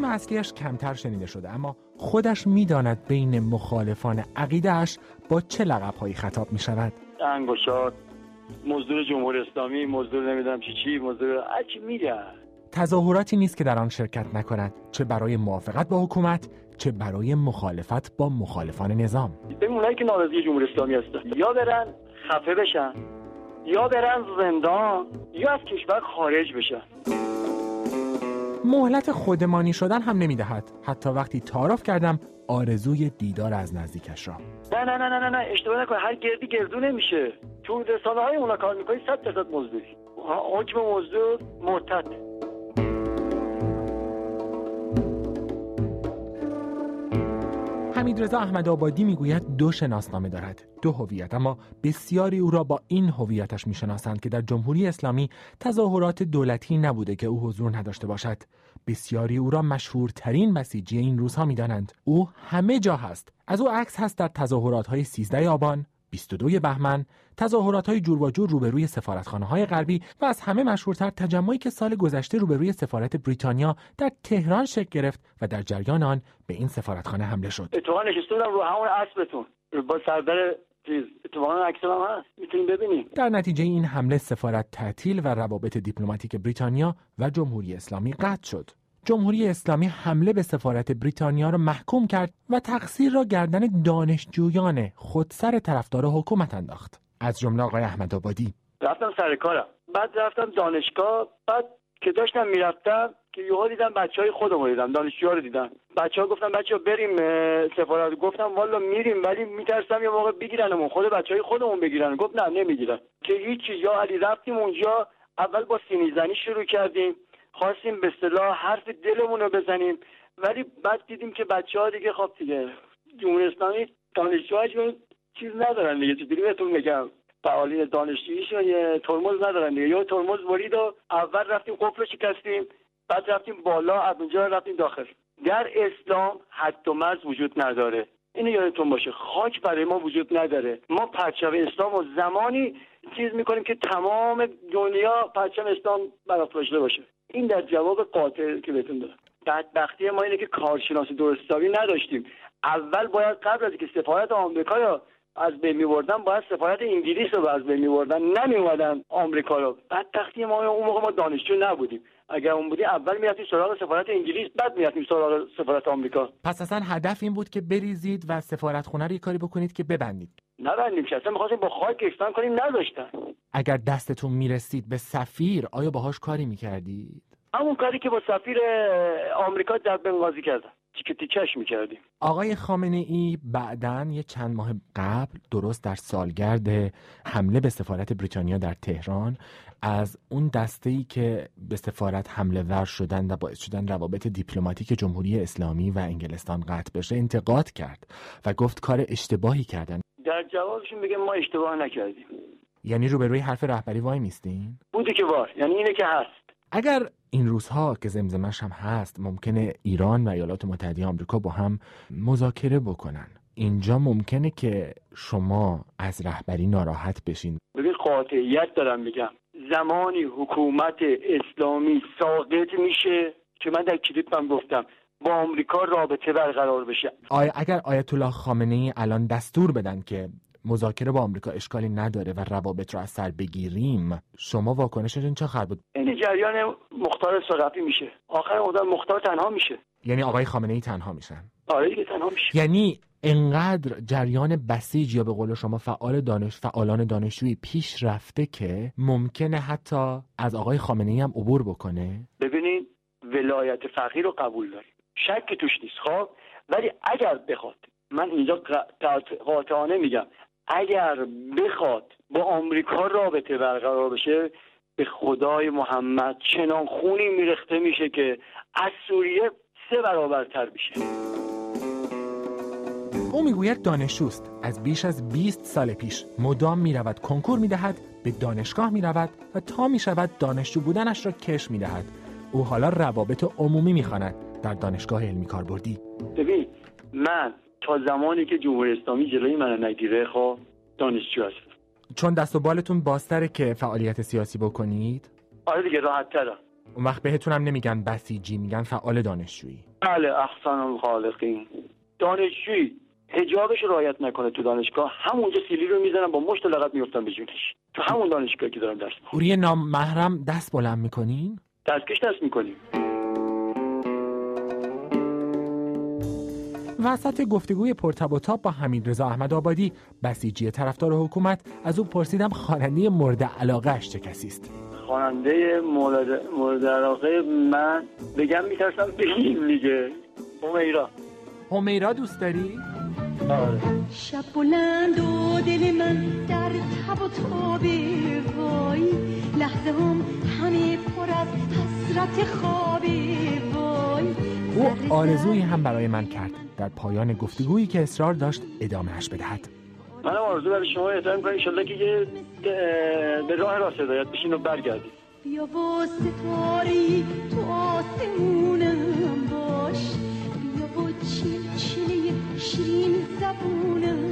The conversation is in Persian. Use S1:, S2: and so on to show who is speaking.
S1: اسم اصلیش کمتر شنیده شده اما خودش می‌داند بین مخالفان عقیدهش با چه لقبهایی خطاب می شود
S2: انگشات مزدور جمهوری اسلامی مزدور نمی‌دونم چی چی مزدور هرچی میگن
S1: تظاهراتی نیست که در آن شرکت نکند چه برای موافقت با حکومت چه برای مخالفت با مخالفان نظام.
S2: ببین اونایی که ناراضی جمهوری اسلامی هستن یا برن خفه بشن یا برن زندان یا از کشور خارج بشن.
S1: مهلت خودمانی شدن هم نمی‌دهد. حتی وقتی تعارف کردم آرزوی دیدار از نزدیکش را.
S2: نه نه نه نه نه. اشتباه نکن. هر گردی گردو نمیشه. تو رسانه های اونا کار می‌کنی صد درصد مزدوری. حکم مزدور مرتد
S1: حمیدرضا احمد آبادی می‌گوید دو شناسنامه دارد. دو هویت اما بسیاری او را با این هویتش می‌شناسند که در جمهوری اسلامی تظاهرات دولتی نبوده که او حضور نداشته باشد. بسیاری او را مشهورترین بسیجی این روزها می‌دانند. او همه جا هست. از او عکس هست در تظاهرات های 13 آبان. 22 بهمن تظاهرات های جور و جور روبروی سفارتخانه های غربی و از همه مشهورتر تجمعی که سال گذشته روبروی سفارت بریتانیا در تهران شکل گرفت و در جریان آن به این سفارتخانه حمله شد.
S2: اتفاقا نشسته رو همون اسبتون با سردر
S1: در نتیجه این حمله سفارت تعطیل و روابط دیپلماتیک بریتانیا و جمهوری اسلامی قطع شد. جمهوری اسلامی حمله به سفارت بریتانیا را محکوم کرد و تقصیر را گردن دانشجویان خودسر طرفدار حکومت انداخت. از جمله آقای احمد آبادی.
S2: رفتم سر کارم. بعد رفتم دانشگاه بعد که داشتم می‌رفتم که یهو دیدم بچه های خودم رو دیدم دانشجوها رو دیدم. بچه ها گفتم بچه ها بریم سفارت. گفتم والا میریم ولی میترسم یه موقع بگیرنمون خود بچه های خودمون بگیرن. گفت نه نمی‌گیرن. که هیچ یا علی رفتیم اونجا اول با سینی زنی شروع کردیم. خواستیم به اصطلاح حرف دلمون رو بزنیم ولی بعد دیدیم که بچه ها دیگه خب دیگه جمهوری اسلامی دانشجوهاشون چیز ندارن دیگه. چطوری بهتون بگم فعالین دانشجوییشون یه ترمز ندارن دیگه. یا ترمز برید و اول رفتیم قفل شکستیم بعد رفتیم بالا از اونجا رفتیم داخل. در اسلام حد و مرز وجود نداره. اینو یادتون باشه خاک برای ما وجود نداره. ما پرچم اسلام و زمانی چیز می‌کنیم که تمام دنیا پرچم اسلام برافراشته باشه. این در جواب قاطع که بهتون دادم. بدبختی ما اینه که کارشناس درستابی نداشتیم. اول باید قبل از که سفارت آمریکا رو از بین میبردن باید سفارت انگلیس رو از بین میبردن. نمیومدن آمریکا رو. بدبختی ما اون موقع ما دانشجو نبودیم. اگر اون بودی اول می‌رفتیم سراغ سفارت انگلیس بعد می‌رفتیم سراغ سفارت آمریکا.
S1: پس اصلا هدف این بود که بریزید و سفارت خونه رو کاری بکنید که ببندید.
S2: نبندیم که اصلا می‌خواستیم با خاک اکسان کنیم نذاشتن
S1: اگر دستتون می‌رسید به سفیر آیا باهاش کاری می‌کردید؟
S2: همون کاری که با سفیر آمریکا در بنغازی کردن تیکه تیکش می‌کردیم.
S1: آقای خامنه ای بعدا یه چند ماه قبل درست در سالگرد حمله به سفارت بریتانیا در تهران از اون دسته ای که به سفارت حمله ور شدن و باعث شدن روابط دیپلماتیک جمهوری اسلامی و انگلستان قطع بشه انتقاد کرد و گفت کار اشتباهی کردن.
S2: در جوابشون میگه ما اشتباه نکردیم.
S1: یعنی روبروی حرف رهبری وای میستین؟
S2: بودی که وای. یعنی اینه که هست.
S1: اگر این روزها که زمزمش هم هست ممکنه ایران و ایالات متحده آمریکا با هم مذاکره بکنن. اینجا ممکنه که شما از رهبری ناراحت بشین.
S2: ببین قاطعیت دارم میگم. زمانی حکومت اسلامی ساقط میشه که من در کلیپم گفتم. با آمریکا رابطه برقرار بشه.
S1: آیا اگر آیت الله خامنه ای الان دستور بدن که مذاکره با آمریکا اشکالی نداره و روابط رو از سر بگیریم شما واکنشتون چه خواهد بود؟
S2: این جریان مختار صدفی میشه. آخر مدت مختار تنها میشه.
S1: یعنی آقای خامنه ای تنها میشن.
S2: آره دیگه تنها میشه.
S1: یعنی انقدر جریان بسیج یا به قول شما فعال دانش فعالان دانشجویی پیش رفته که ممکنه حتی از آقای خامنه ای هم عبور بکنه؟
S2: ببینید ولایت فقیر رو قبول داریم. شک توش نیست خب؟ ولی اگر بخواد من اینجا قاطعانه میگم اگر بخواد با آمریکا رابطه برقرار بشه به خدای محمد چنان خونی میرخته میشه که از سوریه سه برابرتر میشه.
S1: او می‌گوید دانشجوست. از بیش از 20 سال پیش مدام می‌رود کنکور می‌دهد به دانشگاه می‌رود و تا می‌شود دانشجو بودنش را کش می‌دهد. او حالا روابط عمومی می‌خواند در دانشگاه علمی کاربردی.
S2: ببین من تا زمانی که جمهوری اسلامی جلوی من نگیره خب دانشجو هستم.
S1: چون دست و بالتون بازتره که فعالیت سیاسی بکنید؟
S2: آره دیگه راحت ترم
S1: اون وقت بهتونم نمیگن بسیجی میگن فعال دانشجویی.
S2: بله احسن الخالقین. دانشجویی هجابش رعایت نکنه تو دانشگاه. همونجا سیلی رو می‌زنن با مشت لغت میفتن به جونش. تو همون دانشگاهی که دارم درس
S1: اوری نامحرم دست بلند می‌کنین؟
S2: دستکش دست می‌کنیم.
S1: وسط گفتگوی پرتب و تاب با حمید رضا احمد آبادی بسیجی طرفدار حکومت از او پرسیدم خواننده مورد علاقه چه کسی است؟
S2: خواننده مورد مورد علاقه من بگم میترسم بگیم دیگه. همیرا
S1: همیرا دوست داری؟
S2: آره.
S3: شب بلند و دل من در تب و تاب وای. لحظه هم از حسرت وای.
S1: او آرزویی هم برای من کرد. در پایان گفتگویی که اصرار داشت ادامهش بدهد.
S2: منم آرزو برای شما احترام می‌کنم انشالله که یه به راه راست هدایت بشین و برگردید
S3: بیا با ستاری تو آسمونم باش. بیا با چلچله شیرین زبونم